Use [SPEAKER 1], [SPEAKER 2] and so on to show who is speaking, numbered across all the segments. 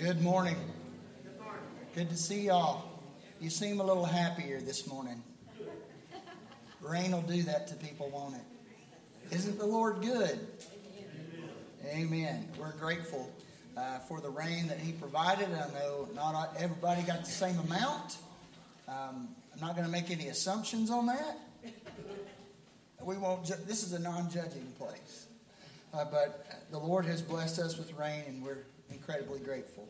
[SPEAKER 1] Good morning. Good to see y'all. You seem a little happier this morning. Rain will do that to people, won't it? Isn't the Lord good? Amen. We're grateful uh, for the rain that He provided. I know not everybody got the same amount. Um, I'm not going to make any assumptions on that. We won't. Ju- this is a non-judging place, uh, but the Lord has blessed us with rain, and we're incredibly grateful.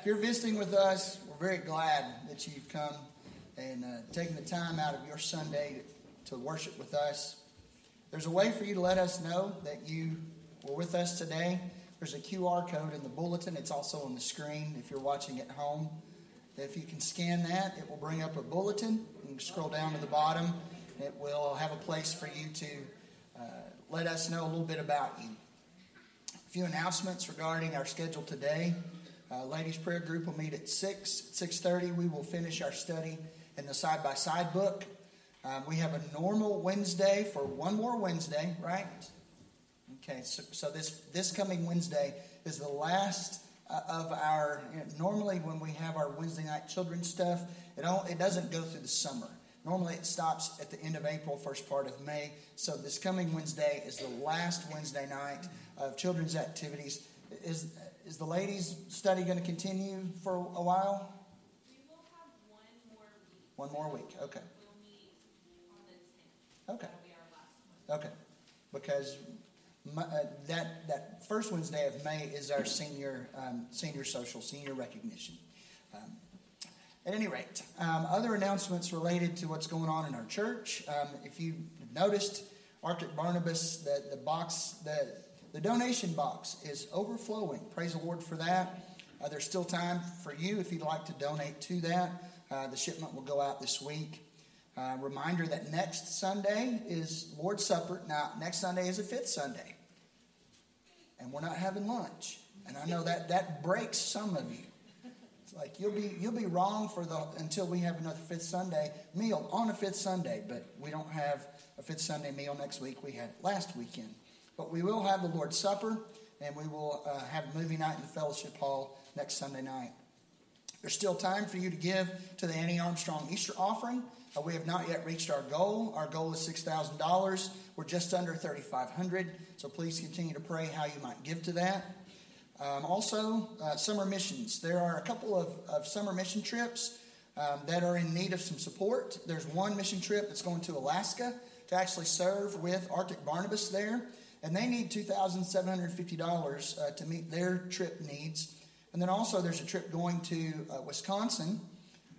[SPEAKER 1] If you're visiting with us, we're very glad that you've come and uh, taken the time out of your Sunday to worship with us. There's a way for you to let us know that you were with us today. There's a QR code in the bulletin. It's also on the screen if you're watching at home. If you can scan that, it will bring up a bulletin. You can scroll down to the bottom. It will have a place for you to uh, let us know a little bit about you. A few announcements regarding our schedule today. Uh, ladies prayer group will meet at 6. At 6.30 we will finish our study in the side-by-side book. Um, we have a normal Wednesday for one more Wednesday, right? Okay, so, so this, this coming Wednesday is the last uh, of our, you know, normally when we have our Wednesday night children's stuff, it, don't, it doesn't go through the summer. Normally it stops at the end of April, first part of May. So this coming Wednesday is the last Wednesday night of children's activities. Is, is the ladies' study going to continue for a while?
[SPEAKER 2] We will have one more week.
[SPEAKER 1] One more week, okay.
[SPEAKER 2] We'll meet on the 10th.
[SPEAKER 1] Okay.
[SPEAKER 2] That'll be our last one.
[SPEAKER 1] Okay, because my, uh, that that first Wednesday of May is our senior um, senior social senior recognition. Um, at any rate, um, other announcements related to what's going on in our church. Um, if you noticed, Arctic Barnabas, the, the box, the the donation box is overflowing. Praise the Lord for that. Uh, there's still time for you if you'd like to donate to that. Uh, the shipment will go out this week. Uh, reminder that next Sunday is Lord's Supper. Now, next Sunday is a fifth Sunday, and we're not having lunch. And I know that that breaks some of you. Like you'll be you'll be wrong for the until we have another fifth Sunday meal on a fifth Sunday, but we don't have a fifth Sunday meal next week. We had it last weekend, but we will have the Lord's Supper, and we will uh, have movie night in the fellowship hall next Sunday night. There's still time for you to give to the Annie Armstrong Easter offering. Uh, we have not yet reached our goal. Our goal is $6,000. We're just under 3500 so please continue to pray how you might give to that. Um, also, uh, summer missions. There are a couple of, of summer mission trips um, that are in need of some support. There's one mission trip that's going to Alaska to actually serve with Arctic Barnabas there, and they need $2,750 uh, to meet their trip needs. And then also, there's a trip going to uh, Wisconsin,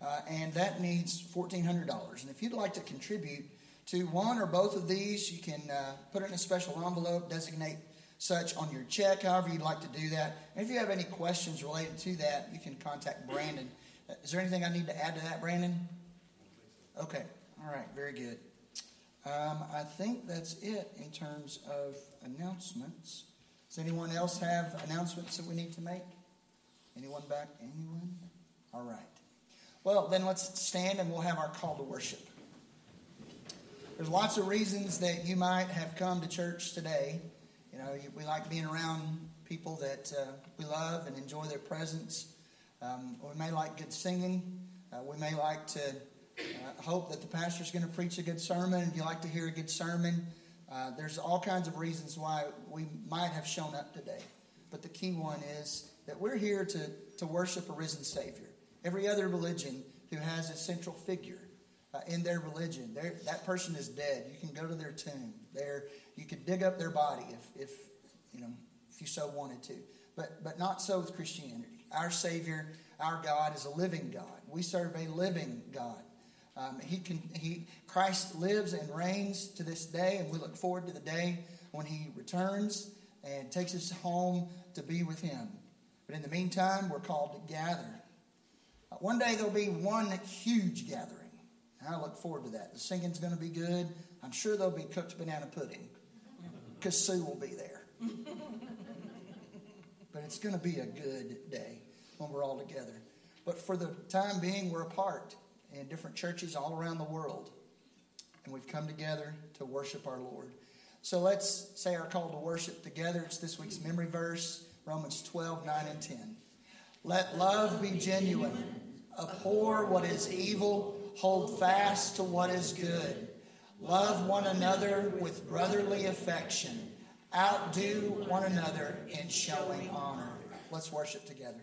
[SPEAKER 1] uh, and that needs $1,400. And if you'd like to contribute to one or both of these, you can uh, put it in a special envelope, designate such on your check, however you'd like to do that. And if you have any questions related to that, you can contact Brandon. Uh, Is there anything I need to add to that, Brandon? Okay, all right, very good. Um, I think that's it in terms of announcements. Does anyone else have announcements that we need to make? Anyone back? Anyone? All right. Well, then let's stand and we'll have our call to worship. There's lots of reasons that you might have come to church today. You know, we like being around people that uh, we love and enjoy their presence. Um, we may like good singing. Uh, we may like to uh, hope that the pastor's going to preach a good sermon. If you like to hear a good sermon, uh, there's all kinds of reasons why we might have shown up today. But the key one is that we're here to, to worship a risen Savior. Every other religion who has a central figure uh, in their religion, that person is dead. You can go to their tomb. There, you could dig up their body if, if you know if you so wanted to. But but not so with Christianity. Our Savior, our God, is a living God. We serve a living God. Um, he can he Christ lives and reigns to this day, and we look forward to the day when He returns and takes us home to be with Him. But in the meantime, we're called to gather. Uh, one day there'll be one huge gathering. And I look forward to that. The singing's going to be good. I'm sure there'll be cooked banana pudding because Sue will be there. but it's going to be a good day when we're all together. But for the time being, we're apart in different churches all around the world. And we've come together to worship our Lord. So let's say our call to worship together. It's this week's memory verse, Romans 12, 9, and 10.
[SPEAKER 3] Let love be genuine. Abhor what is evil. Hold fast to what is good. Love one another with brotherly affection. Outdo one another in showing honor. Let's worship together.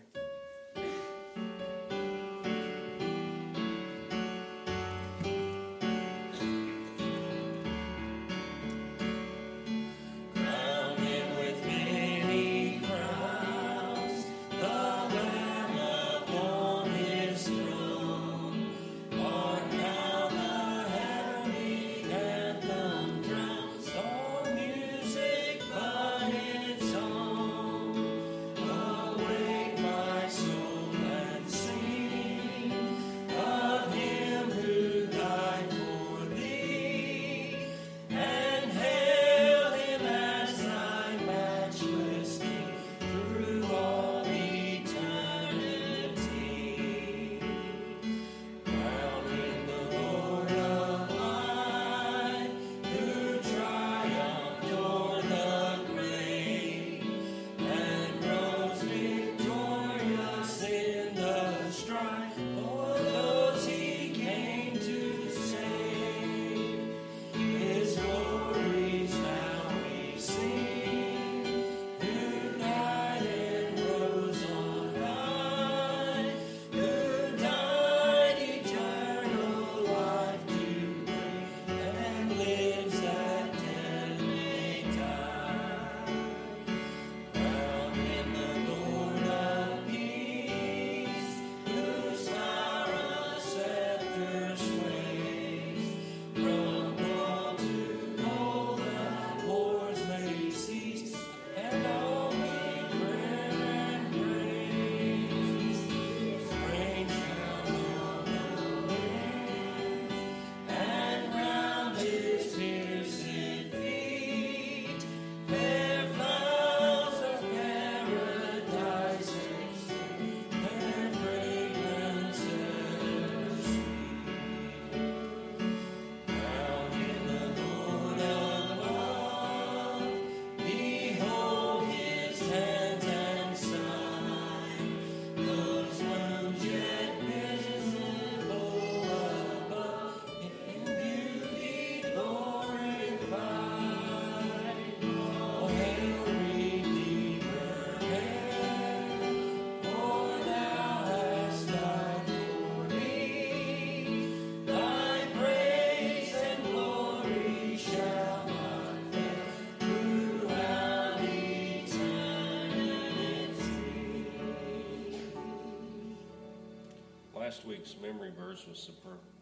[SPEAKER 4] Was so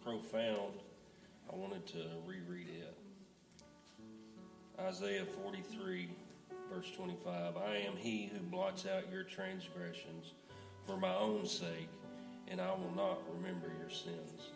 [SPEAKER 4] profound, I wanted to reread it. Isaiah 43, verse 25 I am he who blots out your transgressions for my own sake, and I will not remember your sins.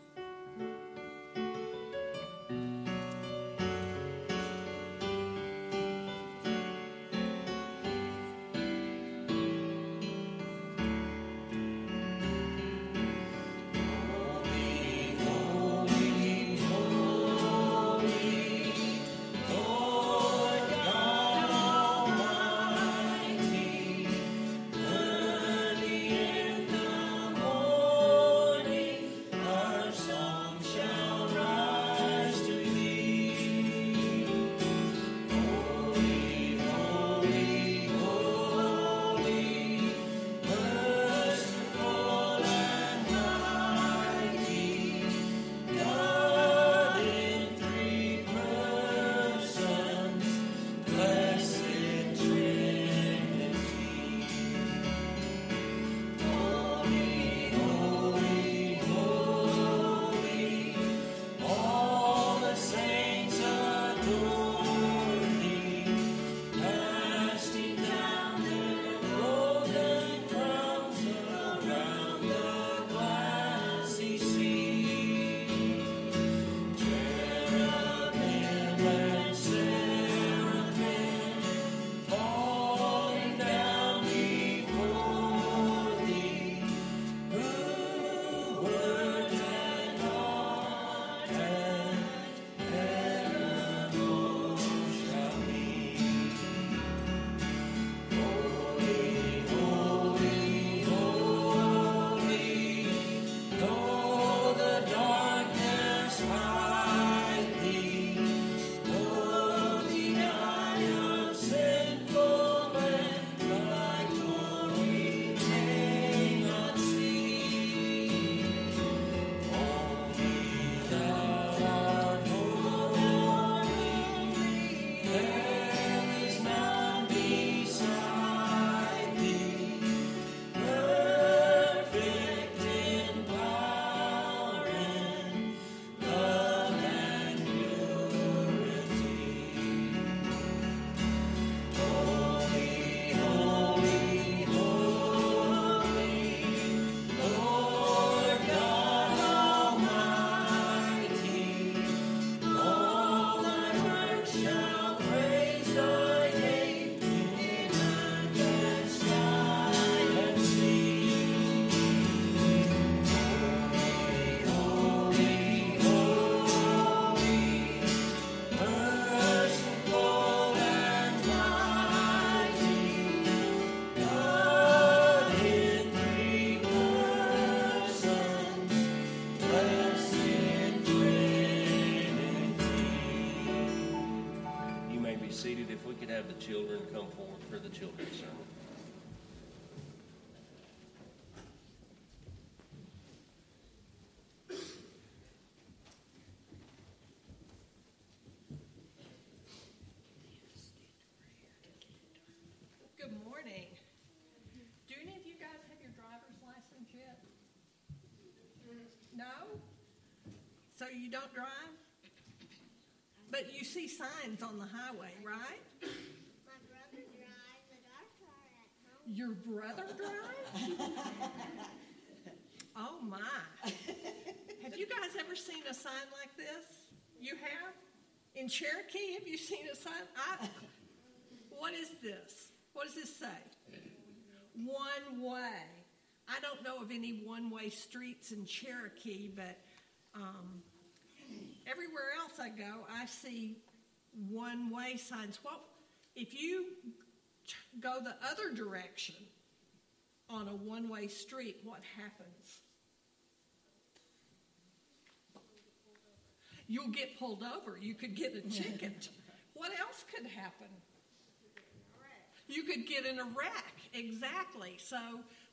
[SPEAKER 3] The children's sermon.
[SPEAKER 5] Good morning. Do any of you guys have your driver's license yet? No? So you don't drive? But you see signs on the highway, right?
[SPEAKER 6] My brother drives, but our car at home.
[SPEAKER 5] Your brother drives? oh my. Have you guys ever seen a sign like this? You have? In Cherokee, have you seen a sign? I, what is this? What does this say? One way. I don't know of any one way streets in Cherokee, but um, everywhere else I go, I see one way signs. What if you go the other direction on a one way street? What happens? You'll get pulled over. You could get a ticket. what else could happen? You could get in a wreck. Exactly. So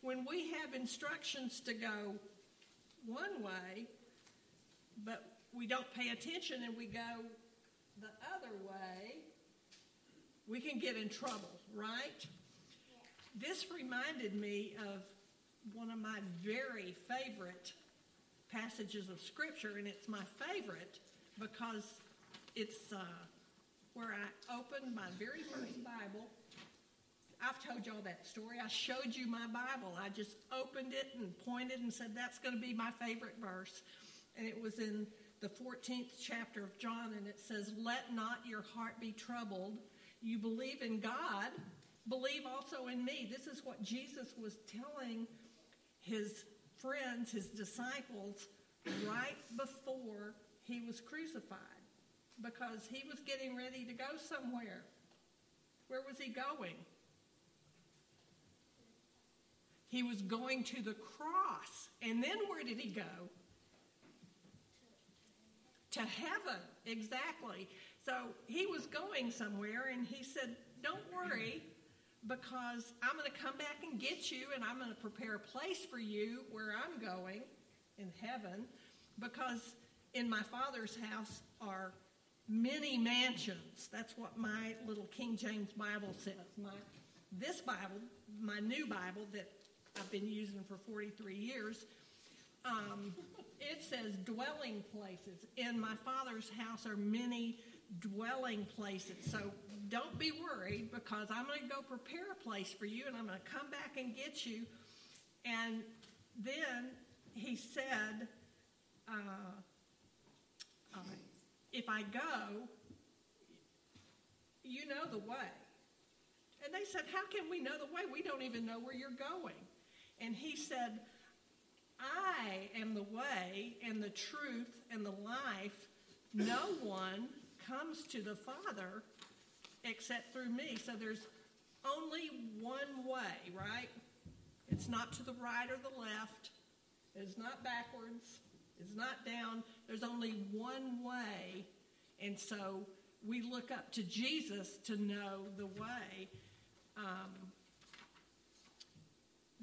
[SPEAKER 5] when we have instructions to go one way, but we don't pay attention and we go the other way, we can get in trouble, right? This reminded me of one of my very favorite passages of Scripture, and it's my favorite because it's uh, where I opened my very first Bible. I've told y'all that story. I showed you my Bible. I just opened it and pointed and said, That's going to be my favorite verse. And it was in the 14th chapter of John, and it says, Let not your heart be troubled. You believe in God, believe also in me. This is what Jesus was telling his friends, his disciples, right before he was crucified because he was getting ready to go somewhere. Where was he going? He was going to the cross. And then where did he go? To heaven, exactly. So he was going somewhere, and he said, Don't worry, because I'm going to come back and get you, and I'm going to prepare a place for you where I'm going in heaven, because in my Father's house are many mansions. That's what my little King James Bible says. My this Bible, my new Bible that I've been using for 43 years, um, it says dwelling places. In my Father's house are many dwelling places. So don't be worried because I'm going to go prepare a place for you and I'm going to come back and get you. And then he said, uh, uh, if I go, you know the way. And they said, How can we know the way? We don't even know where you're going. And he said, I am the way and the truth and the life. No one comes to the Father except through me. So there's only one way, right? It's not to the right or the left. It's not backwards. It's not down. There's only one way. And so we look up to Jesus to know the way. Um,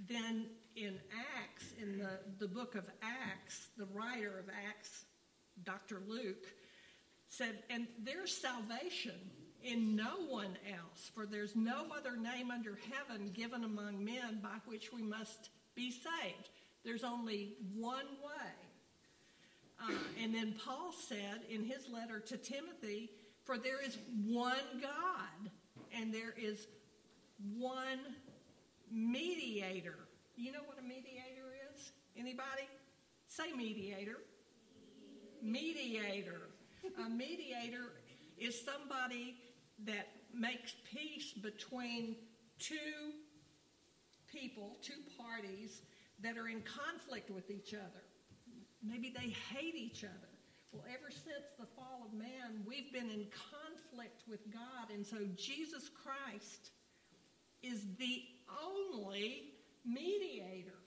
[SPEAKER 5] then in Acts, in the, the book of Acts, the writer of Acts, Dr. Luke, said, And there's salvation in no one else, for there's no other name under heaven given among men by which we must be saved. There's only one way. Uh, and then Paul said in his letter to Timothy, For there is one God, and there is one mediator. You know what a mediator is? Anybody? Say mediator. Mediator. A mediator is somebody that makes peace between two people, two parties that are in conflict with each other. Maybe they hate each other. Well, ever since the fall of man, we've been in conflict with God. And so Jesus Christ is the only mediator,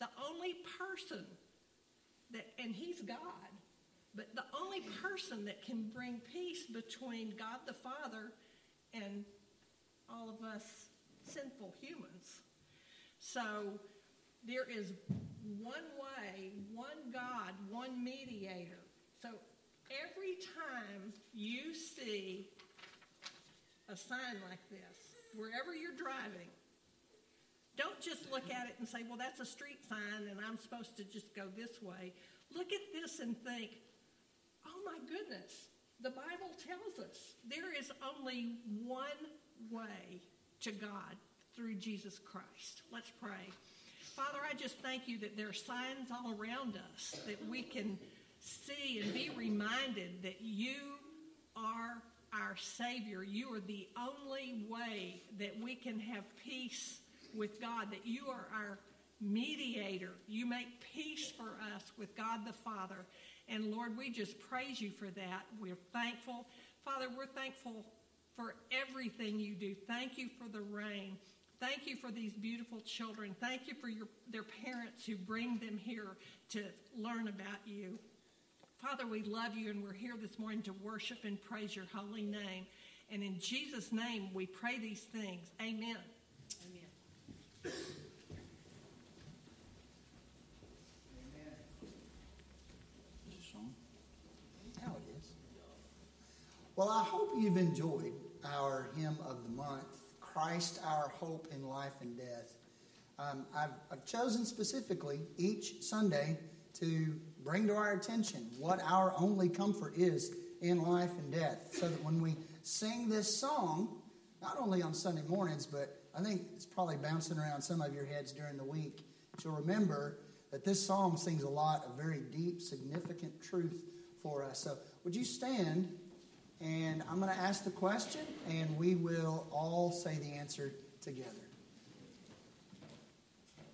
[SPEAKER 5] the only person that, and he's God, but the only person that can bring peace between God the Father and all of us sinful humans. So there is one way, one God, one mediator. So every time you see a sign like this, wherever you're driving, don't just look at it and say, well, that's a street sign and I'm supposed to just go this way. Look at this and think, oh my goodness, the Bible tells us there is only one way to God through Jesus Christ. Let's pray. Father, I just thank you that there are signs all around us that we can see and be reminded that you are our Savior. You are the only way that we can have peace with God, that you are our mediator. You make peace for us with God the Father. And Lord, we just praise you for that. We're thankful. Father, we're thankful for everything you do. Thank you for the rain. Thank you for these beautiful children. Thank you for your, their parents who bring them here to learn about you. Father, we love you and we're here this morning to worship and praise your holy name. And in Jesus' name, we pray these things. Amen.
[SPEAKER 1] Well, I hope you've enjoyed our hymn of the month, Christ our hope in life and death. Um, I've, I've chosen specifically each Sunday to bring to our attention what our only comfort is in life and death, so that when we sing this song, not only on Sunday mornings, but I think it's probably bouncing around some of your heads during the week, you'll remember that this psalm sings a lot of very deep, significant truth for us. So, would you stand? And I'm going to ask the question, and we will all say the answer together.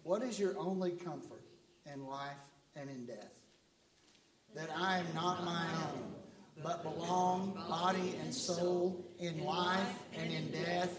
[SPEAKER 1] What is your only comfort in life and in death? That I am not my own, but belong, body and soul, in life and in death,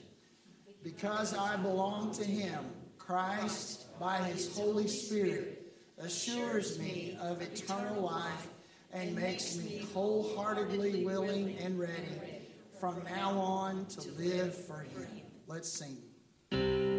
[SPEAKER 1] Because I belong to Him, Christ, by His Holy Spirit, assures me of eternal life and makes me wholeheartedly willing and ready from now on to live for Him. Let's sing.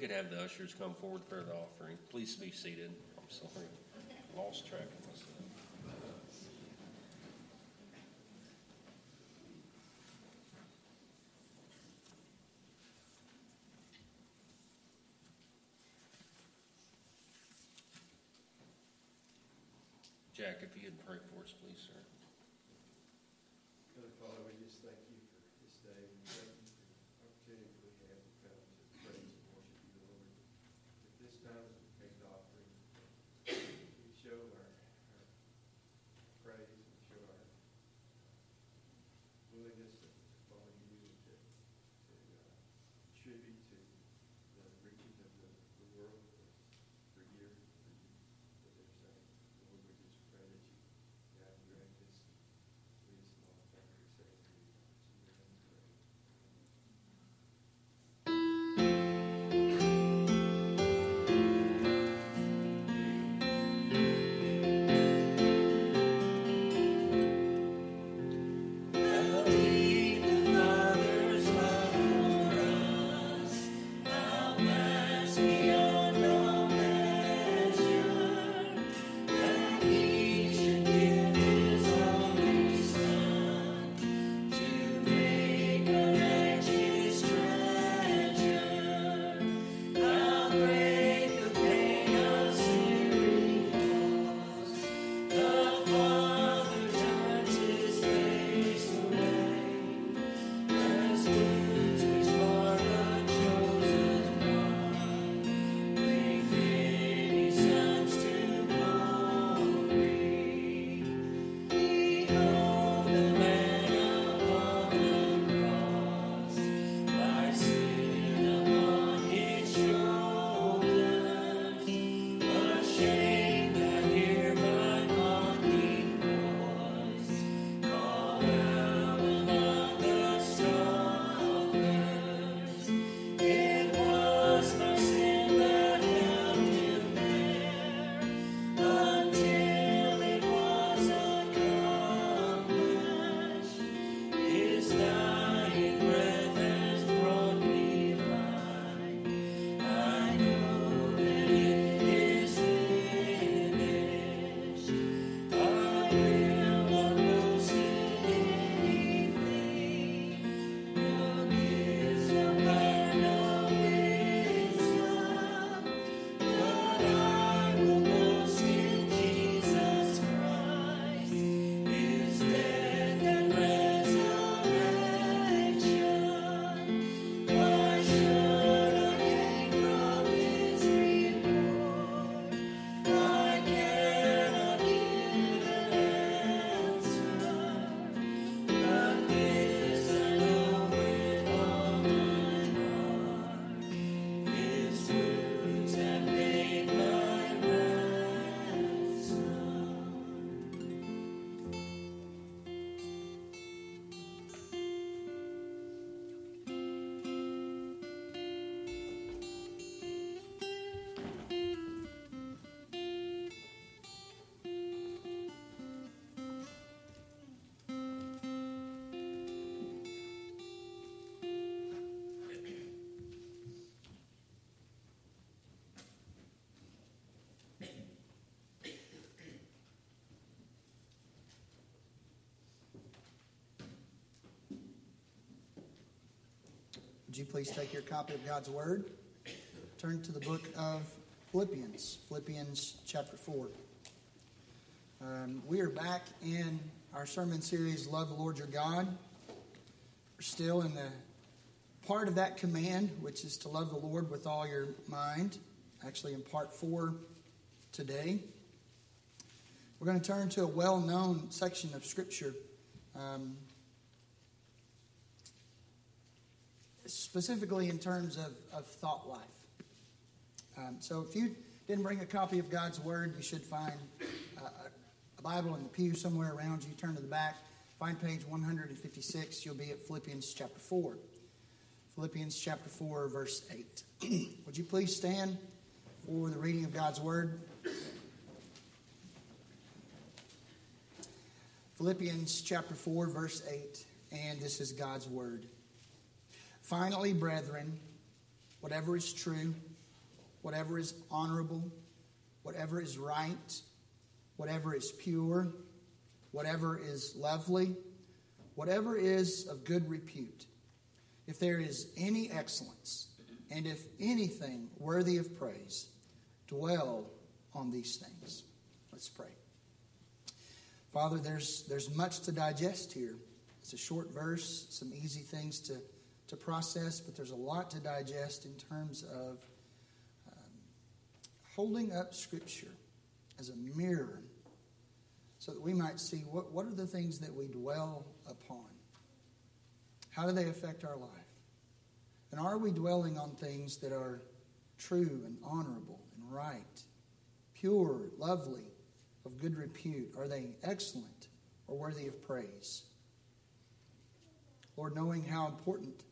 [SPEAKER 3] Could have the ushers come forward for the offering, please be seated. I'm sorry, lost track of myself. Jack, if you'd pray for us, please, sir.
[SPEAKER 1] Would you please take your copy of God's Word? Turn to the book of Philippians, Philippians chapter 4. Um, we are back in our sermon series, Love the Lord Your God. We're still in the part of that command, which is to love the Lord with all your mind. Actually, in part four today. We're going to turn to a well known section of Scripture. Um, specifically in terms of, of thought life. Um, so if you didn't bring a copy of God's Word, you should find uh, a Bible in the pew somewhere around you. Turn to the back, find page 156. You'll be at Philippians chapter 4. Philippians chapter 4, verse 8. Would you please stand for the reading of God's Word? Philippians chapter 4, verse 8. And this is God's Word. Finally, brethren, whatever is true, whatever is honorable, whatever is right, whatever is pure, whatever is lovely, whatever is of good repute, if there is any excellence, and if anything worthy of praise, dwell on these things. Let's pray. Father, there's, there's much to digest here. It's a short verse, some easy things to, to process, but there's a lot to digest in terms of um, holding up Scripture as a mirror so that we might see what, what are the things that we dwell upon? How do they affect our life? And are we dwelling on things that are true and honorable and right, pure, lovely, of good repute? Are they excellent or worthy of praise? Lord, knowing how important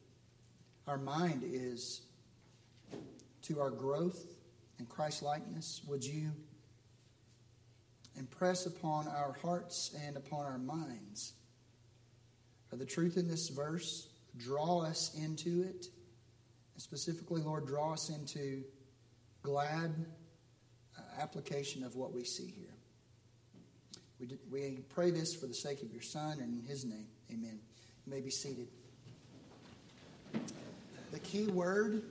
[SPEAKER 1] our mind is to our growth in Christ likeness, would you impress upon our hearts and upon our minds the truth in this verse, draw us into it, and specifically, Lord, draw us into glad uh, application of what we see here. We, we pray this for the sake of your Son and in his name. Amen. You may be seated. The key word,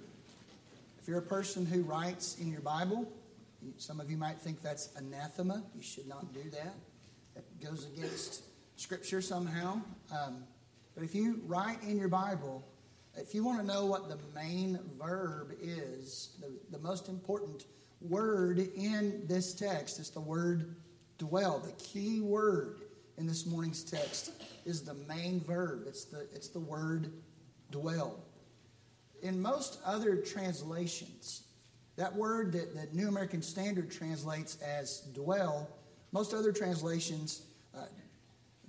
[SPEAKER 1] if you're a person who writes in your Bible, some of you might think that's anathema. You should not do that. That goes against Scripture somehow. Um, but if you write in your Bible, if you want to know what the main verb is, the, the most important word in this text is the word dwell. The key word in this morning's text is the main verb. It's the, it's the word dwell. In most other translations, that word that the New American Standard translates as dwell, most other translations, uh,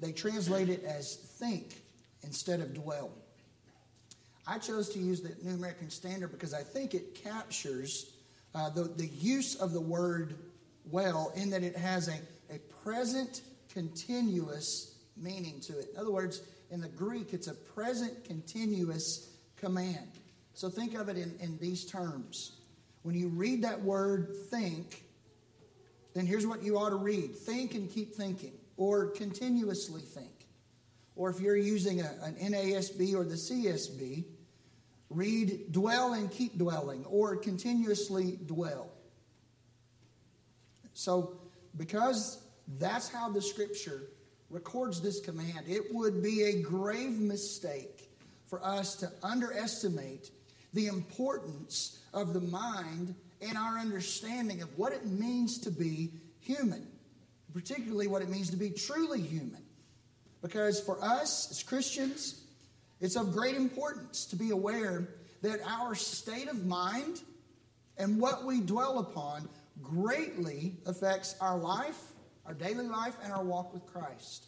[SPEAKER 1] they translate it as think instead of dwell. I chose to use the New American Standard because I think it captures uh, the, the use of the word well in that it has a, a present continuous meaning to it. In other words, in the Greek, it's a present continuous command. So think of it in, in these terms. When you read that word think, then here's what you ought to read think and keep thinking, or continuously think. Or if you're using a, an NASB or the CSB, read dwell and keep dwelling, or continuously dwell. So, because that's how the scripture records this command, it would be a grave mistake for us to underestimate the importance of the mind and our understanding of what it means to be human, particularly what it means to be truly human. Because for us as Christians, it's of great importance to be aware that our state of mind and what we dwell upon greatly affects our life, our daily life, and our walk with Christ.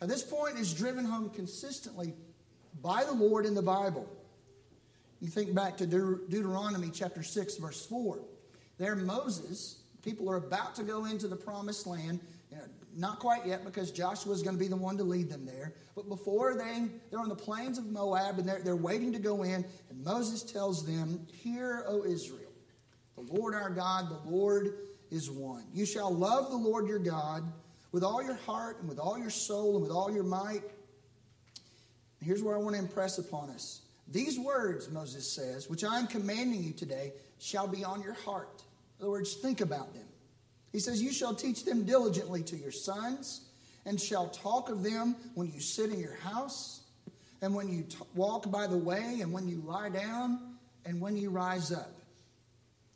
[SPEAKER 1] Now, this point is driven home consistently by the Lord in the Bible. You think back to Deut- Deuteronomy chapter 6, verse 4. There, Moses, people are about to go into the promised land. You know, not quite yet because Joshua is going to be the one to lead them there. But before they, they're on the plains of Moab and they're, they're waiting to go in. And Moses tells them, Hear, O Israel, the Lord our God, the Lord is one. You shall love the Lord your God with all your heart and with all your soul and with all your might. Here's where I want to impress upon us. These words, Moses says, which I am commanding you today, shall be on your heart. In other words, think about them. He says, You shall teach them diligently to your sons, and shall talk of them when you sit in your house, and when you t- walk by the way, and when you lie down, and when you rise up.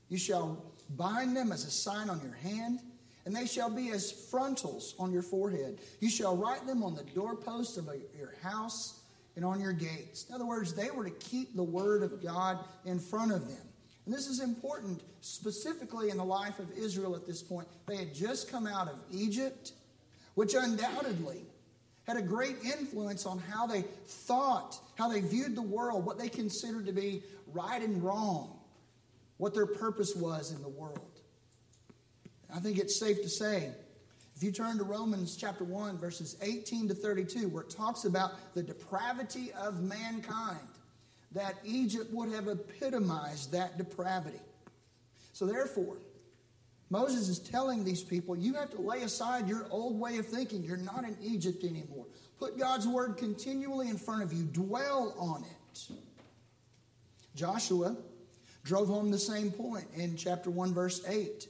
[SPEAKER 1] You shall bind them as a sign on your hand, and they shall be as frontals on your forehead. You shall write them on the doorposts of your house and on your gates. In other words, they were to keep the word of God in front of them. And this is important specifically in the life of Israel at this point. They had just come out of Egypt, which undoubtedly had a great influence on how they thought, how they viewed the world, what they considered to be right and wrong, what their purpose was in the world. I think it's safe to say, if you turn to Romans chapter 1, verses 18 to 32, where it talks about the depravity of mankind, that Egypt would have epitomized that depravity. So, therefore, Moses is telling these people, you have to lay aside your old way of thinking. You're not in Egypt anymore. Put God's word continually in front of you, dwell on it. Joshua drove home the same point in chapter 1, verse 8.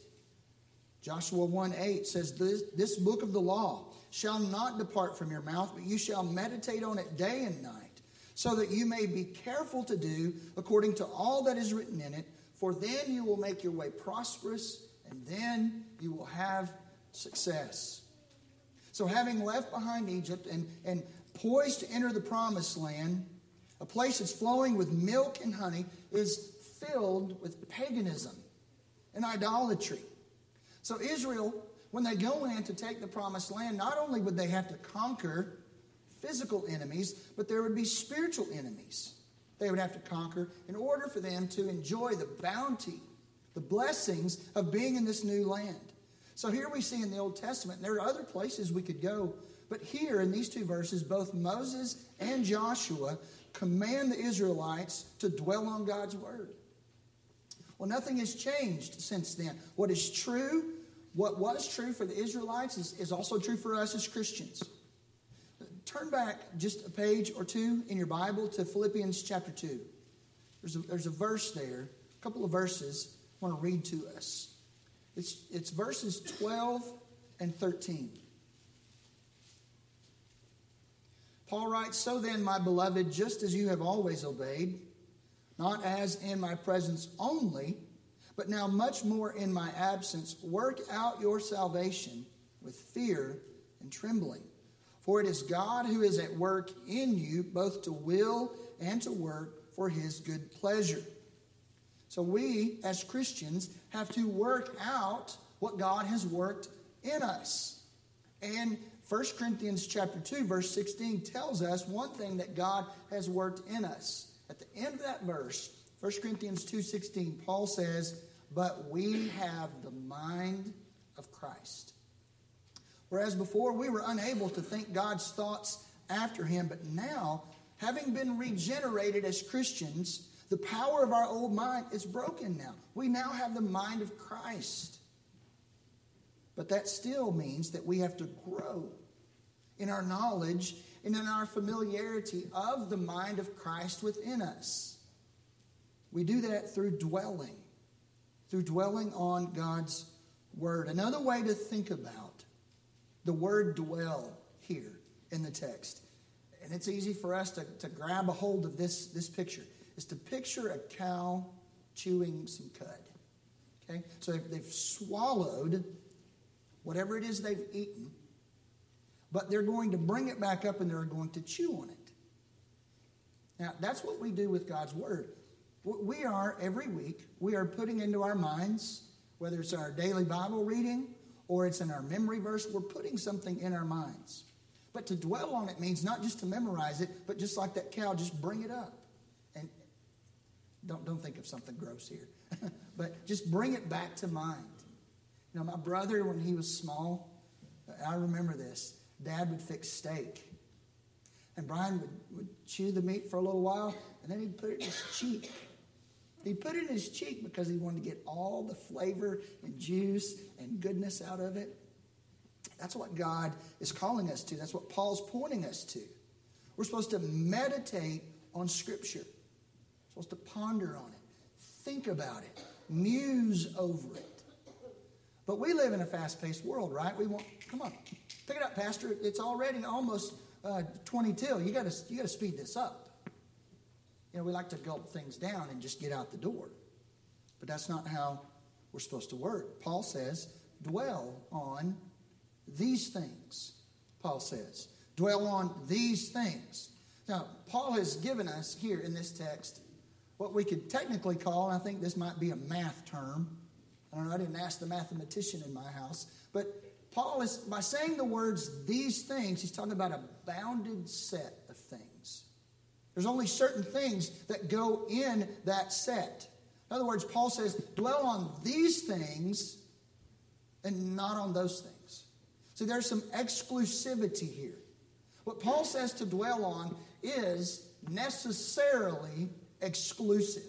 [SPEAKER 1] Joshua 1 8 says, this, this book of the law shall not depart from your mouth, but you shall meditate on it day and night so that you may be careful to do according to all that is written in it, for then you will make your way prosperous, and then you will have success. So, having left behind Egypt and, and poised to enter the promised land, a place that's flowing with milk and honey, is filled with paganism and idolatry. So, Israel, when they go in to take the promised land, not only would they have to conquer physical enemies, but there would be spiritual enemies they would have to conquer in order for them to enjoy the bounty, the blessings of being in this new land. So here we see in the Old Testament, there are other places we could go, but here in these two verses, both Moses and Joshua command the Israelites to dwell on God's word. Well, nothing has changed since then. What is true, what was true for the Israelites, is, is also true for us as Christians. Turn back just a page or two in your Bible to Philippians chapter 2. There's a, there's a verse there, a couple of verses I want to read to us. It's, it's verses 12 and 13. Paul writes, So then, my beloved, just as you have always obeyed, not as in my presence only, but now much more in my absence, work out your salvation with fear and trembling. For it is God who is at work in you, both to will and to work for his good pleasure. So we, as Christians, have to work out what God has worked in us. And 1 Corinthians chapter 2, verse 16 tells us one thing that God has worked in us. At the end of that verse, 1 Corinthians 2:16, Paul says, "But we have the mind of Christ." Whereas before we were unable to think God's thoughts after him, but now, having been regenerated as Christians, the power of our old mind is broken now. We now have the mind of Christ. But that still means that we have to grow in our knowledge and in our familiarity of the mind of Christ within us. We do that through dwelling, through dwelling on God's Word. Another way to think about the word dwell here in the text. And it's easy for us to, to grab a hold of this, this picture. Is to picture a cow chewing some cud. Okay? So they've, they've swallowed whatever it is they've eaten, but they're going to bring it back up and they're going to chew on it. Now, that's what we do with God's Word. We are, every week, we are putting into our minds, whether it's our daily Bible reading or it's in our memory verse, we're putting something in our minds. But to dwell on it means not just to memorize it, but just like that cow, just bring it up. And don't, don't think of something gross here, but just bring it back to mind. You know, my brother, when he was small, I remember this. Dad would fix steak. And Brian would, would chew the meat for a little while, and then he'd put it in his cheek. He put it in his cheek because he wanted to get all the flavor and juice and goodness out of it. That's what God is calling us to. That's what Paul's pointing us to. We're supposed to meditate on Scripture, We're supposed to ponder on it, think about it, muse over it. But we live in a fast paced world, right? We want, come on, pick it up, Pastor. It's already almost uh, 22. You got you got to speed this up. You know, we like to gulp things down and just get out the door. But that's not how we're supposed to work. Paul says, dwell on these things. Paul says, dwell on these things. Now, Paul has given us here in this text what we could technically call, and I think this might be a math term. I don't know, I didn't ask the mathematician in my house, but Paul is, by saying the words these things, he's talking about a bounded set. There's only certain things that go in that set. In other words, Paul says, dwell on these things and not on those things. So there's some exclusivity here. What Paul says to dwell on is necessarily exclusive.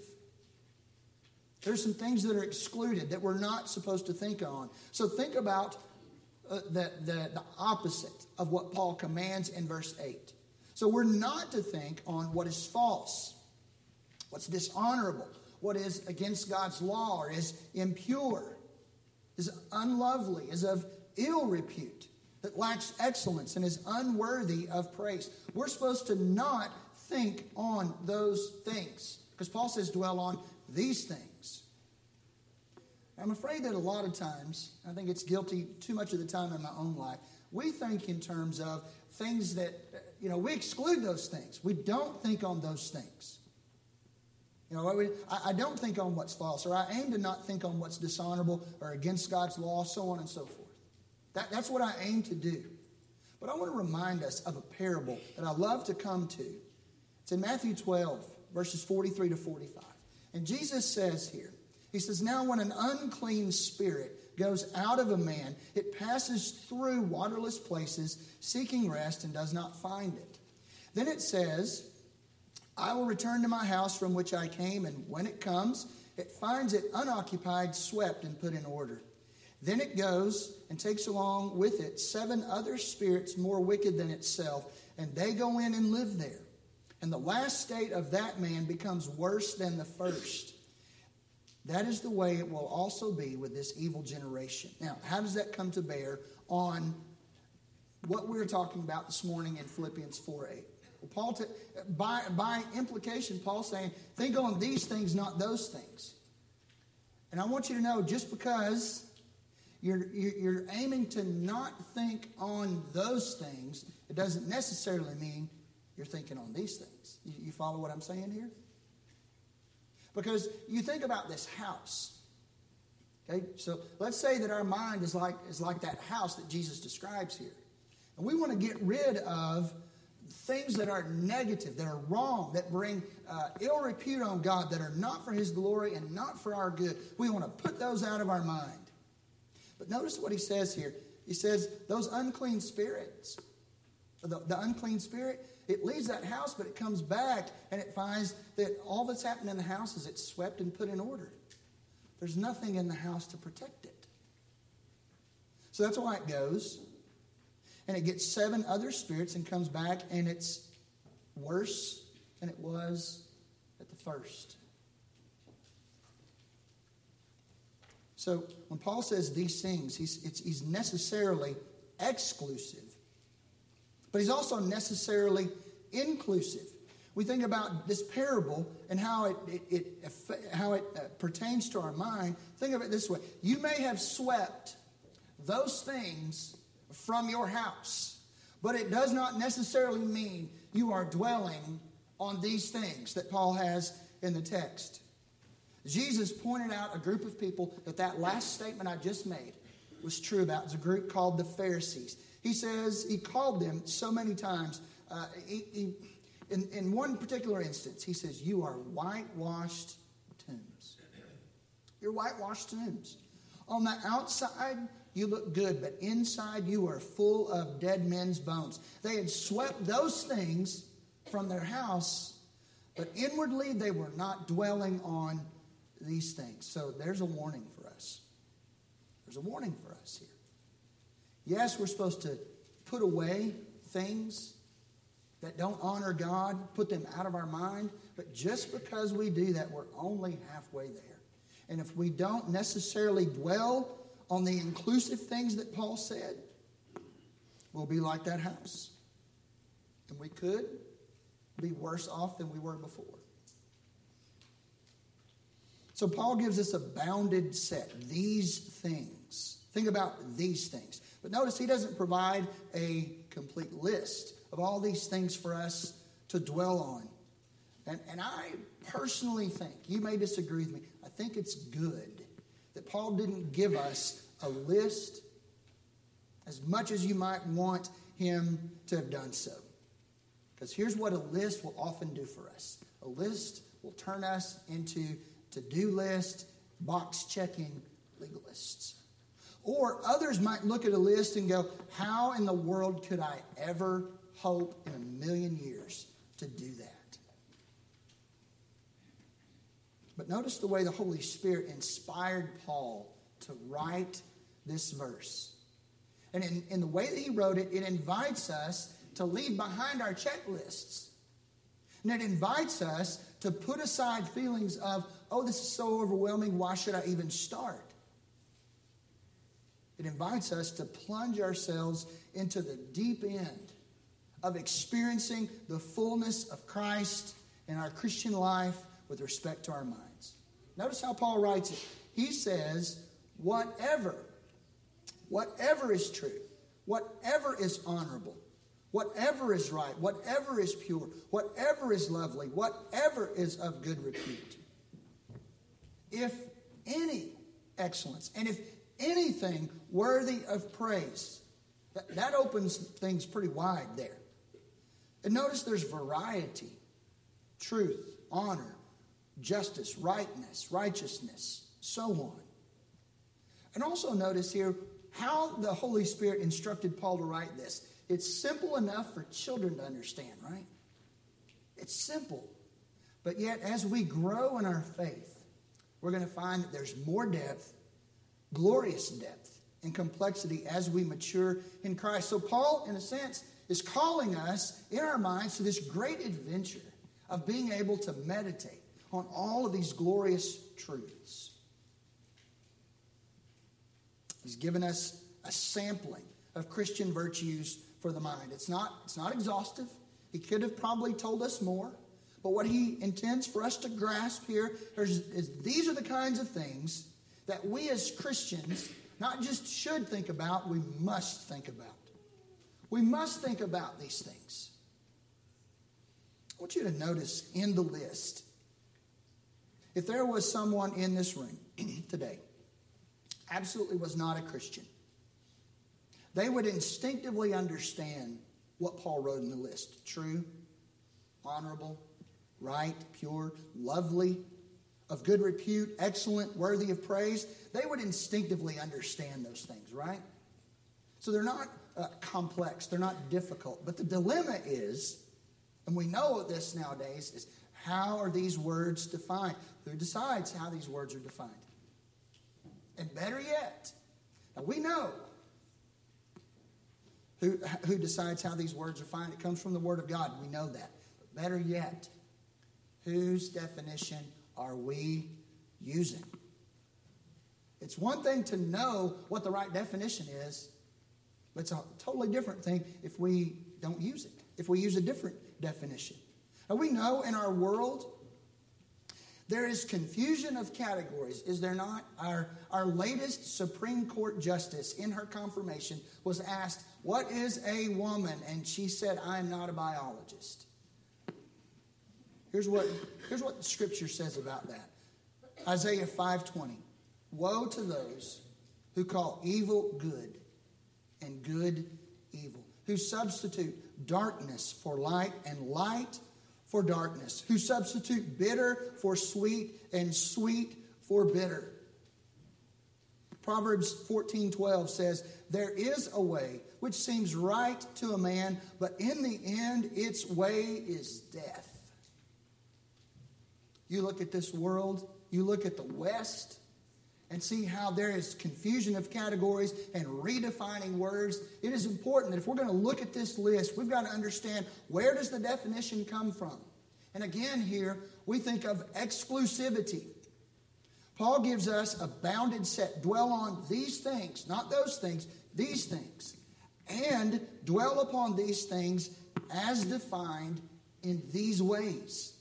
[SPEAKER 1] There's some things that are excluded that we're not supposed to think on. So think about uh, the, the, the opposite of what Paul commands in verse 8. So we're not to think on what is false, what's dishonorable, what is against God's law, or is impure, is unlovely, is of ill repute, that lacks excellence, and is unworthy of praise. We're supposed to not think on those things because Paul says, dwell on these things. I'm afraid that a lot of times, I think it's guilty too much of the time in my own life, we think in terms of things that, you know, we exclude those things. We don't think on those things. You know, I, don't think on what's false, or I aim to not think on what's dishonorable or against God's law, so on and so forth. That, that's what I aim to do. But I want to remind us of a parable that I love to come to. It's in Matthew 12, verses 43 to 45. And Jesus says here, He says, Now when an unclean spirit goes out of a man, it passes through waterless places, seeking rest, and does not find it. Then it says, I will return to my house from which I came, and when it comes, it finds it unoccupied, swept, and put in order. Then it goes and takes along with it seven other spirits more wicked than itself, and they go in and live there. And the last state of that man becomes worse than the first. That is the way it will also be with this evil generation. Now, how does that come to bear on what we are talking about this morning in Philippians 4 8? Well, Paul, t- by, by implication, Paul's saying, think on these things, not those things. And I want you to know just because you're, you're aiming to not think on those things, it doesn't necessarily mean you're thinking on these things. You, you follow what I'm saying here? Because you think about this house. Okay, so let's say that our mind is like, is like that house that Jesus describes here. And we want to get rid of things that are negative, that are wrong, that bring uh, ill repute on God, that are not for His glory and not for our good. We want to put those out of our mind. But notice what he says here. He says, those unclean spirits, the, the unclean spirit, it leaves that house, but it comes back and it finds that all that's happened in the house is it's swept and put in order. There's nothing in the house to protect it. So that's why it goes. And it gets seven other spirits and comes back, and it's worse than it was at the first. So when Paul says these things, he's, he's necessarily exclusive, but he's also necessarily inclusive. We think about this parable and how it, it, it how it uh, pertains to our mind. Think of it this way: you may have swept those things from your house, but it does not necessarily mean you are dwelling on these things that Paul has in the text. Jesus pointed out a group of people that that last statement I just made was true about. It's a group called the Pharisees. He says he called them so many times. Uh, he, he, in, in one particular instance, he says, You are whitewashed tombs. You're whitewashed tombs. On the outside, you look good, but inside you are full of dead men's bones. They had swept those things from their house, but inwardly they were not dwelling on these things. So there's a warning for us. There's a warning for us here. Yes, we're supposed to put away things that don't honor God, put them out of our mind, but just because we do that, we're only halfway there. And if we don't necessarily dwell on the inclusive things that Paul said, we'll be like that house. And we could be worse off than we were before. So Paul gives us a bounded set, these things. Think about these things. But notice he doesn't provide a complete list of all these things for us to dwell on. And, and I personally think, you may disagree with me, I think it's good that Paul didn't give us a list as much as you might want him to have done so. Because here's what a list will often do for us a list will turn us into to do list, box checking legalists. Or others might look at a list and go, How in the world could I ever hope in a million years to do that? But notice the way the Holy Spirit inspired Paul to write this verse. And in, in the way that he wrote it, it invites us to leave behind our checklists. And it invites us to put aside feelings of, oh, this is so overwhelming, why should I even start? It invites us to plunge ourselves into the deep end of experiencing the fullness of Christ in our Christian life with respect to our minds. Notice how Paul writes it. He says, whatever, whatever is true, whatever is honorable, whatever is right, whatever is pure, whatever is lovely, whatever is of good repute. If any excellence, and if anything worthy of praise, that, that opens things pretty wide there. And notice there's variety, truth, honor, justice, rightness, righteousness, so on. And also notice here how the Holy Spirit instructed Paul to write this. It's simple enough for children to understand, right? It's simple. But yet, as we grow in our faith, we're going to find that there's more depth, glorious depth, and complexity as we mature in Christ. So, Paul, in a sense, is calling us in our minds to this great adventure of being able to meditate on all of these glorious truths. He's given us a sampling of Christian virtues for the mind. It's not, it's not exhaustive. He could have probably told us more. But what he intends for us to grasp here is, is these are the kinds of things that we as Christians not just should think about, we must think about. We must think about these things. I want you to notice in the list if there was someone in this room today, absolutely was not a Christian, they would instinctively understand what Paul wrote in the list true, honorable, right, pure, lovely, of good repute, excellent, worthy of praise. They would instinctively understand those things, right? So they're not uh, complex, they're not difficult. But the dilemma is, and we know this nowadays, is how are these words defined? Who decides how these words are defined? And better yet, now we know who, who decides how these words are defined. It comes from the Word of God. We know that. But better yet, whose definition are we using? It's one thing to know what the right definition is, but it's a totally different thing if we don't use it, if we use a different definition. Now, we know in our world there is confusion of categories, is there not? Our, our latest Supreme Court justice in her confirmation was asked, What is a woman? And she said, I am not a biologist. Here's what, here's what the scripture says about that Isaiah 5:20. Woe to those who call evil good and good evil, who substitute darkness for light and light for darkness, who substitute bitter for sweet and sweet for bitter. Proverbs 14:12 says, "There is a way which seems right to a man, but in the end its way is death." You look at this world, you look at the West, and see how there is confusion of categories and redefining words. It is important that if we're going to look at this list, we've got to understand where does the definition come from? And again here, we think of exclusivity. Paul gives us a bounded set. Dwell on these things, not those things, these things. And dwell upon these things as defined in these ways.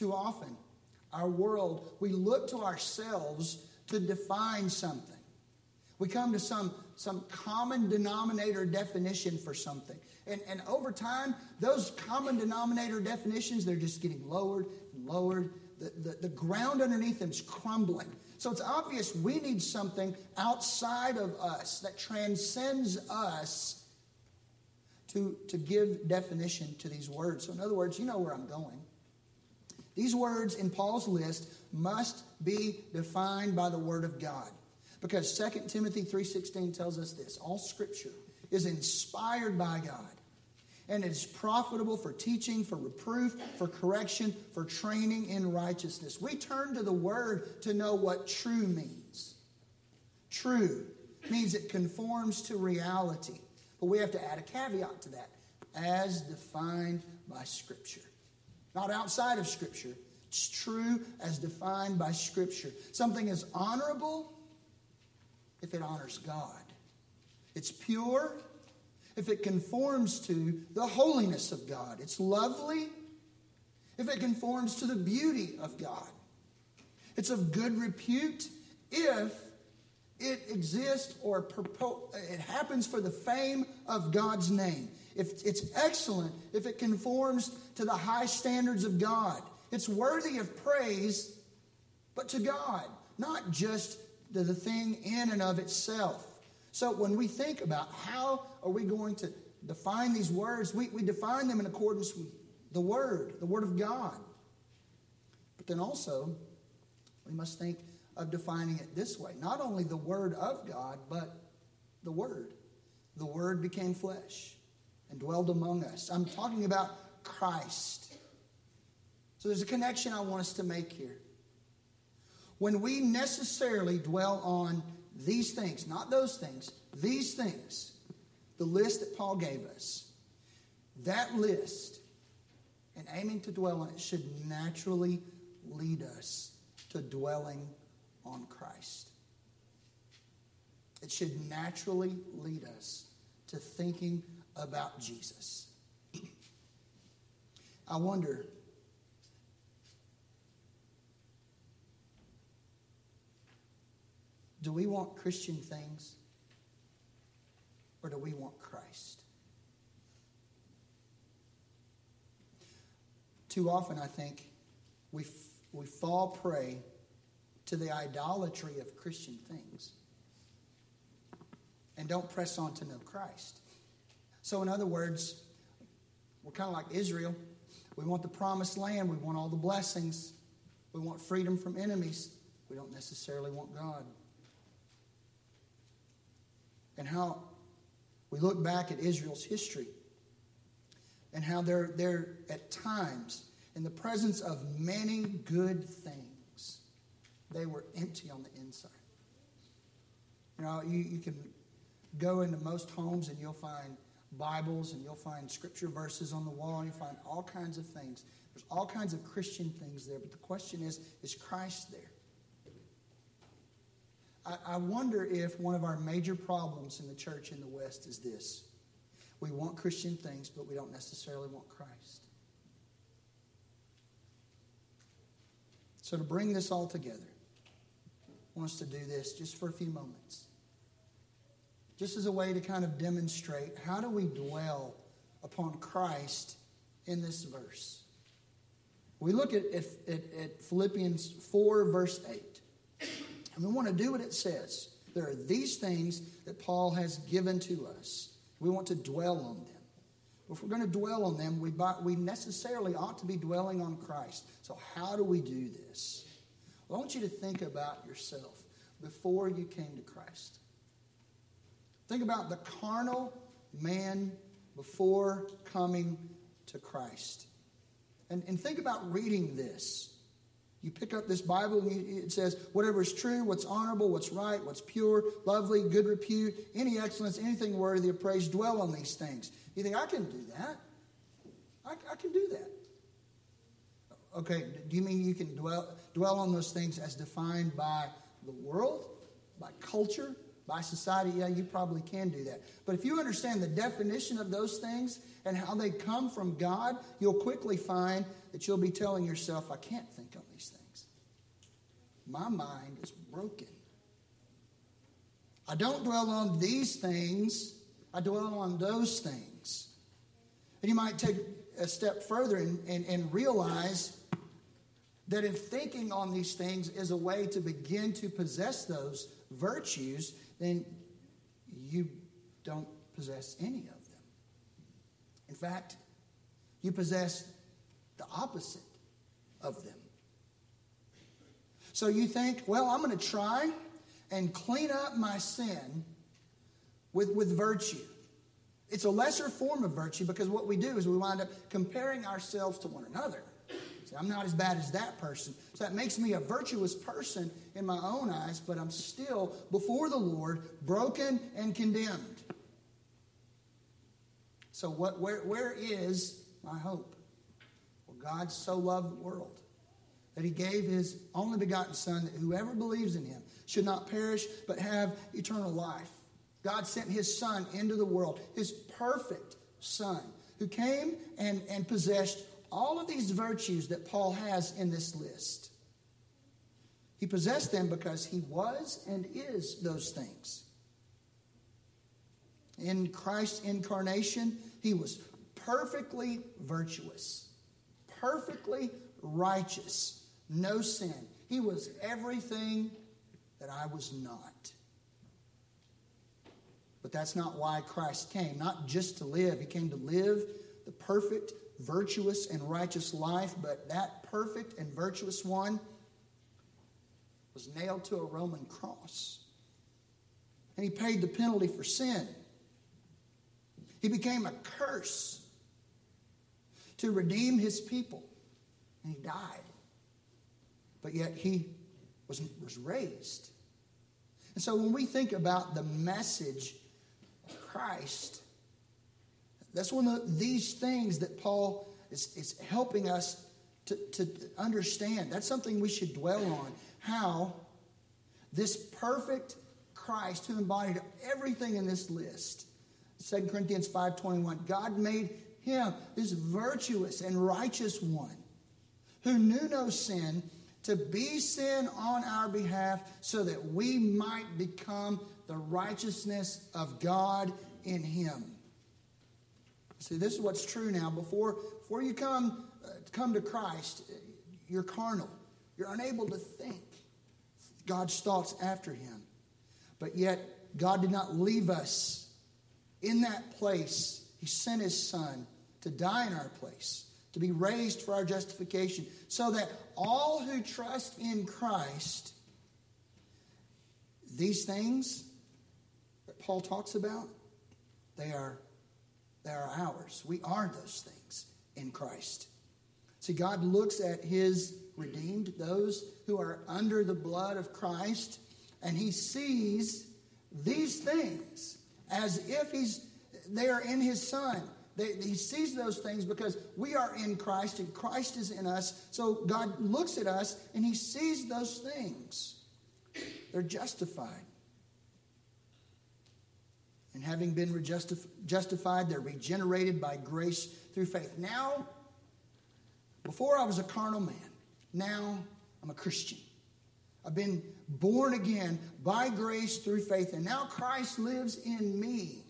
[SPEAKER 1] Too often, our world, we look to ourselves to define something. We come to some, some common denominator definition for something. And, and over time, those common denominator definitions, they're just getting lowered and lowered. The, the, the ground underneath them is crumbling. So it's obvious we need something outside of us that transcends us to, to give definition to these words. So, in other words, you know where I'm going. These words in Paul's list must be defined by the word of God. Because 2 Timothy 3:16 tells us this, all scripture is inspired by God and it's profitable for teaching, for reproof, for correction, for training in righteousness. We turn to the word to know what true means. True means it conforms to reality. But we have to add a caveat to that as defined by Scripture. Not outside of Scripture. It's true as defined by Scripture. Something is honorable if it honors God, it's pure if it conforms to the holiness of God, it's lovely if it conforms to the beauty of God. It's of good repute if it exists or it happens for the fame of God's name. If it's excellent, if it conforms to the high standards of God, it's worthy of praise, but to God, not just to the thing in and of itself. So when we think about how are we going to define these words, we, we define them in accordance with the Word, the Word of God. But then also, we must think of defining it this way not only the Word of God, but the Word. The Word became flesh and dwelled among us. I'm talking about Christ. So there's a connection I want us to make here. When we necessarily dwell on these things, not those things, these things, the list that Paul gave us, that list, and aiming to dwell on it, should naturally lead us to dwelling on Christ. It should naturally lead us to thinking about Jesus. I wonder do we want Christian things or do we want Christ? Too often, I think, we, f- we fall prey to the idolatry of Christian things and don't press on to know Christ. So, in other words, we're kind of like Israel. We want the promised land, we want all the blessings, we want freedom from enemies. We don't necessarily want God. And how we look back at Israel's history and how they're, they're at times in the presence of many good things, they were empty on the inside. You know, you, you can go into most homes and you'll find Bibles and you'll find scripture verses on the wall you'll find all kinds of things. There's all kinds of Christian things there, but the question is is Christ there? I, I wonder if one of our major problems in the church in the West is this we want Christian things, but we don't necessarily want Christ. So, to bring this all together, I want us to do this just for a few moments just as a way to kind of demonstrate how do we dwell upon Christ in this verse. We look at, at, at Philippians 4, verse 8. And we want to do what it says. There are these things that Paul has given to us. We want to dwell on them. If we're going to dwell on them, we, we necessarily ought to be dwelling on Christ. So, how do we do this? Well, I want you to think about yourself before you came to Christ. Think about the carnal man before coming to Christ. And, and think about reading this. You pick up this Bible and it says, whatever is true, what's honorable, what's right, what's pure, lovely, good repute, any excellence, anything worthy of praise, dwell on these things. You think, I can do that? I, I can do that. Okay, do you mean you can dwell, dwell on those things as defined by the world, by culture, by society, yeah, you probably can do that. But if you understand the definition of those things and how they come from God, you'll quickly find that you'll be telling yourself, I can't think on these things. My mind is broken. I don't dwell on these things, I dwell on those things. And you might take a step further and, and, and realize that if thinking on these things is a way to begin to possess those virtues, then you don't possess any of them. In fact, you possess the opposite of them. So you think, well, I'm going to try and clean up my sin with, with virtue. It's a lesser form of virtue because what we do is we wind up comparing ourselves to one another. See, I'm not as bad as that person. So that makes me a virtuous person in my own eyes, but I'm still before the Lord broken and condemned. So what where where is my hope? Well, God so loved the world that he gave his only begotten son that whoever believes in him should not perish but have eternal life. God sent his son into the world, his perfect son, who came and, and possessed all of these virtues that Paul has in this list. He possessed them because he was and is those things. In Christ's incarnation, he was perfectly virtuous, perfectly righteous, no sin. He was everything that I was not. But that's not why Christ came, not just to live. He came to live the perfect, virtuous, and righteous life, but that perfect and virtuous one was nailed to a Roman cross. And he paid the penalty for sin. He became a curse to redeem his people. And he died. But yet he was, was raised. And so when we think about the message of Christ. That's one of these things that Paul is, is helping us to, to understand. That's something we should dwell on. How this perfect Christ, who embodied everything in this list, 2 Corinthians 5.21, God made him this virtuous and righteous one who knew no sin to be sin on our behalf so that we might become the righteousness of God in him. See, this is what's true now. Before, before you come, uh, come to Christ, you're carnal. You're unable to think God's thoughts after him. But yet, God did not leave us in that place. He sent his son to die in our place, to be raised for our justification, so that all who trust in Christ, these things that Paul talks about, they are, they are ours. We are those things in Christ. See, God looks at his redeemed, those who are under the blood of Christ, and he sees these things as if he's they are in his son. They, he sees those things because we are in Christ and Christ is in us. So God looks at us and he sees those things. They're justified. And having been justified, they're regenerated by grace through faith. Now, before I was a carnal man, now I'm a Christian. I've been born again by grace through faith, and now Christ lives in me.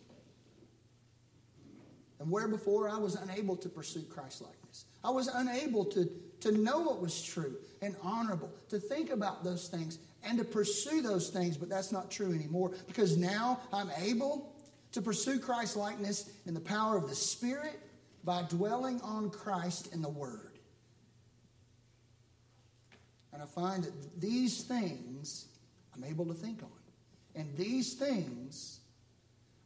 [SPEAKER 1] And where before I was unable to pursue Christ likeness, I was unable to, to know what was true and honorable, to think about those things and to pursue those things, but that's not true anymore because now I'm able to pursue Christ likeness in the power of the Spirit by dwelling on Christ in the Word. And I find that these things I'm able to think on. And these things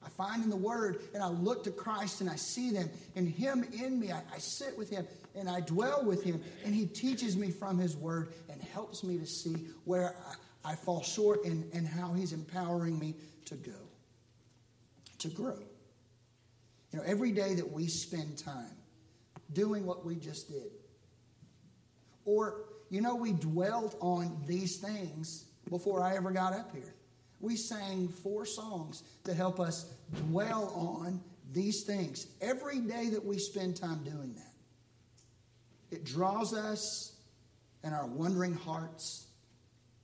[SPEAKER 1] I find in the Word, and I look to Christ and I see them, and Him in me. I, I sit with Him and I dwell with Him, and He teaches me from His Word and helps me to see where I, I fall short and, and how He's empowering me to go to grow. You know, every day that we spend time doing what we just did, or, you know, we dwelt on these things before I ever got up here. We sang four songs to help us dwell on these things. Every day that we spend time doing that, it draws us and our wondering hearts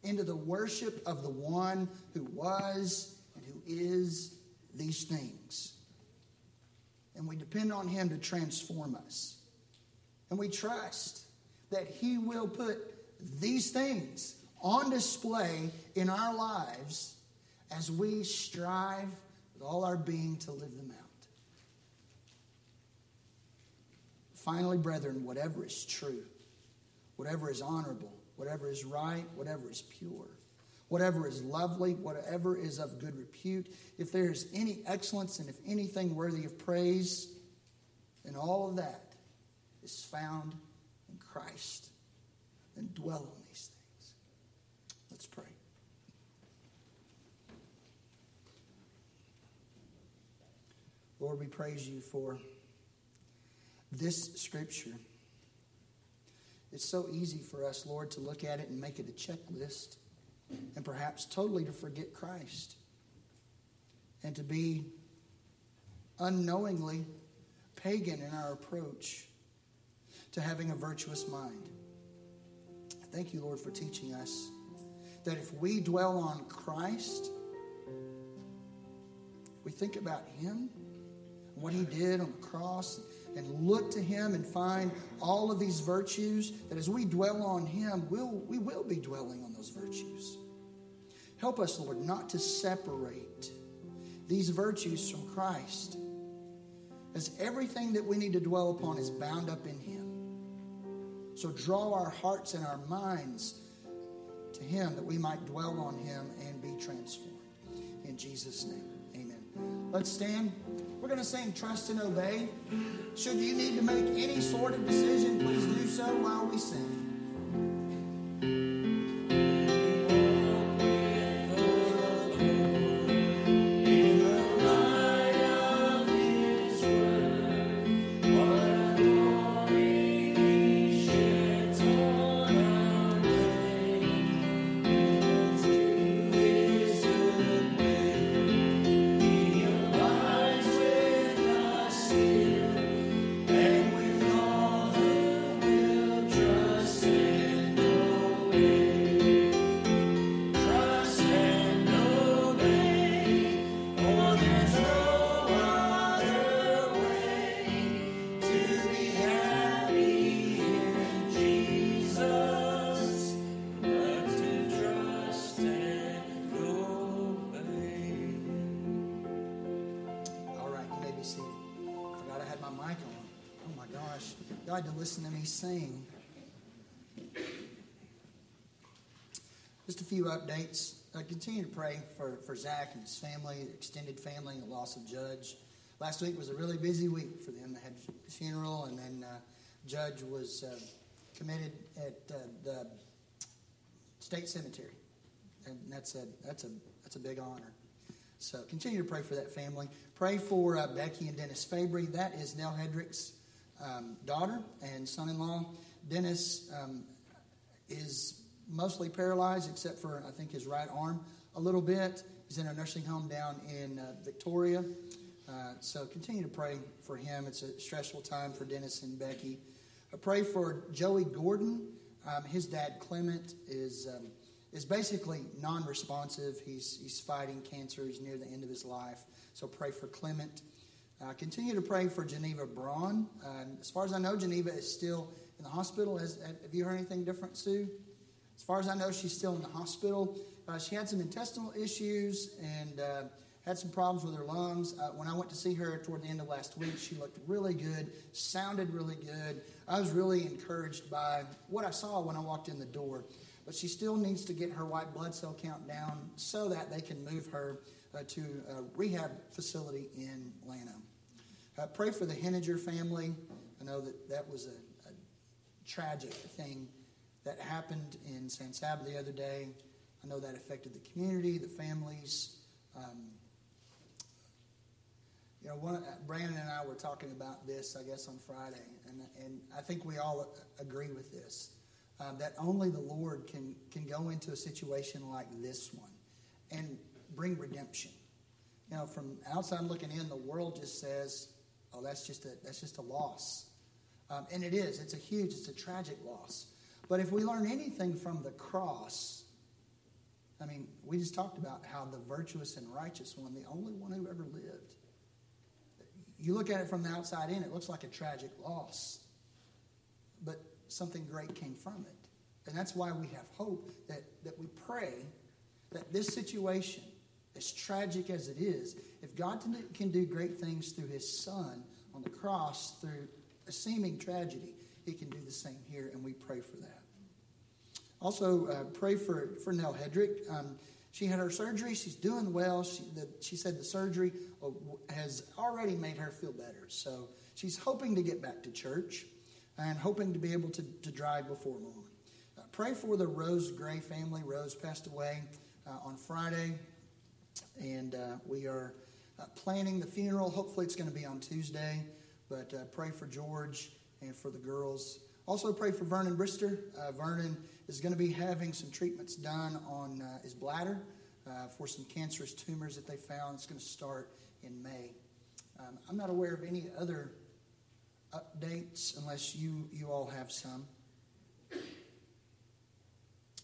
[SPEAKER 1] into the worship of the one who was and who is these things. And we depend on Him to transform us. And we trust that He will put these things on display in our lives as we strive with all our being to live them out. Finally, brethren, whatever is true, whatever is honorable, whatever is right, whatever is pure, whatever is lovely, whatever is of good repute, if there is any excellence and if anything worthy of praise, then all of that is found Christ. And dwell on these things. Let's pray. Lord, we praise you for this scripture. It's so easy for us, Lord, to look at it and make it a checklist and perhaps totally to forget Christ and to be unknowingly pagan in our approach to having a virtuous mind. Thank you, Lord, for teaching us that if we dwell on Christ, we think about Him, what He did on the cross, and look to Him and find all of these virtues, that as we dwell on Him, we'll, we will be dwelling on those virtues. Help us, Lord, not to separate these virtues from Christ, as everything that we need to dwell upon is bound up in Him. So draw our hearts and our minds to Him that we might dwell on Him and be transformed. In Jesus' name, amen. Let's stand. We're going to sing Trust and Obey. Should you need to make any sort of decision, please do so while we sing. To listen to me sing. Just a few updates. I continue to pray for, for Zach and his family, extended family, and the loss of Judge. Last week was a really busy week for them. They had a funeral, and then uh, Judge was uh, committed at uh, the state cemetery, and that's a that's a that's a big honor. So continue to pray for that family. Pray for uh, Becky and Dennis Fabry. That is Nell Hedrick's um, daughter and son in law. Dennis um, is mostly paralyzed, except for, I think, his right arm a little bit. He's in a nursing home down in uh, Victoria. Uh, so continue to pray for him. It's a stressful time for Dennis and Becky. I pray for Joey Gordon. Um, his dad, Clement, is. Um, is basically non-responsive. He's he's fighting cancer. He's near the end of his life. So pray for Clement. Uh, continue to pray for Geneva Braun. Uh, as far as I know, Geneva is still in the hospital. Has, have you heard anything different, Sue? As far as I know, she's still in the hospital. Uh, she had some intestinal issues and uh, had some problems with her lungs. Uh, when I went to see her toward the end of last week, she looked really good, sounded really good. I was really encouraged by what I saw when I walked in the door. But she still needs to get her white blood cell count down so that they can move her uh, to a rehab facility in Llano. Uh, pray for the Henninger family. I know that that was a, a tragic thing that happened in San Saba the other day. I know that affected the community, the families. Um, you know, one, Brandon and I were talking about this, I guess, on Friday, and, and I think we all agree with this. Uh, that only the Lord can, can go into a situation like this one and bring redemption. You know, from outside looking in, the world just says, oh, that's just a, that's just a loss. Um, and it is. It's a huge, it's a tragic loss. But if we learn anything from the cross, I mean, we just talked about how the virtuous and righteous one, the only one who ever lived, you look at it from the outside in, it looks like a tragic loss. But something great came from it. And that's why we have hope that, that we pray that this situation as tragic as it is, if God can do great things through his son on the cross through a seeming tragedy, he can do the same here, and we pray for that. Also, uh, pray for, for Nell Hedrick. Um, she had her surgery. She's doing well. She, the, she said the surgery uh, has already made her feel better. So she's hoping to get back to church and hoping to be able to, to drive before long. Uh, pray for the Rose Gray family. Rose passed away uh, on Friday, and uh, we are uh, planning the funeral. Hopefully, it's going to be on Tuesday, but uh, pray for George and for the girls. Also, pray for Vernon Brister. Uh, Vernon is going to be having some treatments done on uh, his bladder uh, for some cancerous tumors that they found. It's going to start in May. Um, I'm not aware of any other updates unless you, you all have some.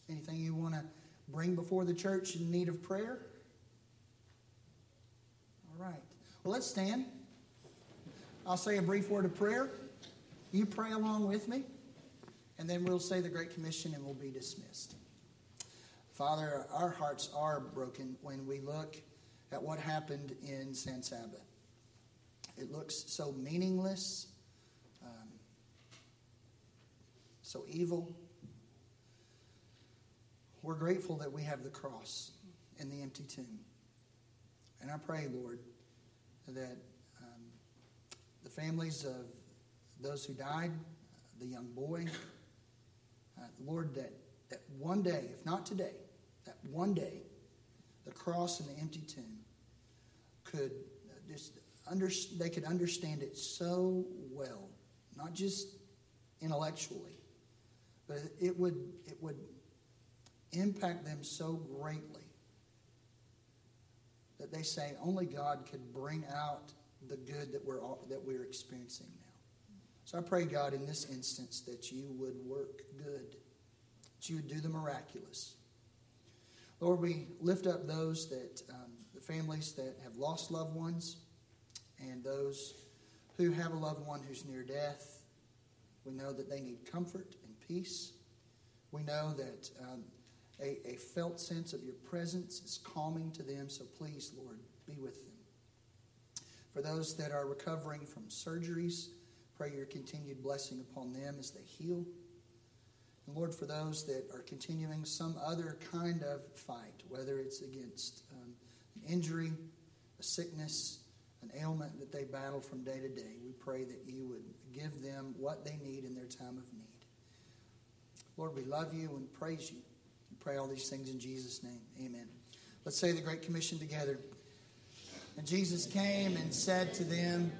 [SPEAKER 1] Anything you want to bring before the church in need of prayer? All right. Well, let's stand. I'll say a brief word of prayer. You pray along with me and then we'll say the Great Commission and we'll be dismissed. Father, our hearts are broken when we look at what happened in San Saba. It looks so meaningless, um, so evil. We're grateful that we have the cross and the empty tomb. And I pray, Lord, that um, the families of those who died, the young boy, uh, Lord, that, that one day, if not today, that one day, the cross and the empty tomb could just under, they could understand it so well, not just intellectually, but it would it would impact them so greatly that they say only God could bring out the good that we're all, that we're experiencing now. So I pray, God, in this instance, that you would work good, that you would do the miraculous. Lord, we lift up those that, um, the families that have lost loved ones and those who have a loved one who's near death. We know that they need comfort and peace. We know that um, a, a felt sense of your presence is calming to them, so please, Lord, be with them. For those that are recovering from surgeries, Pray your continued blessing upon them as they heal. And Lord, for those that are continuing some other kind of fight, whether it's against um, an injury, a sickness, an ailment that they battle from day to day, we pray that you would give them what they need in their time of need. Lord, we love you and praise you. Pray all these things in Jesus' name. Amen. Let's say the Great Commission together. And Jesus came and said to them,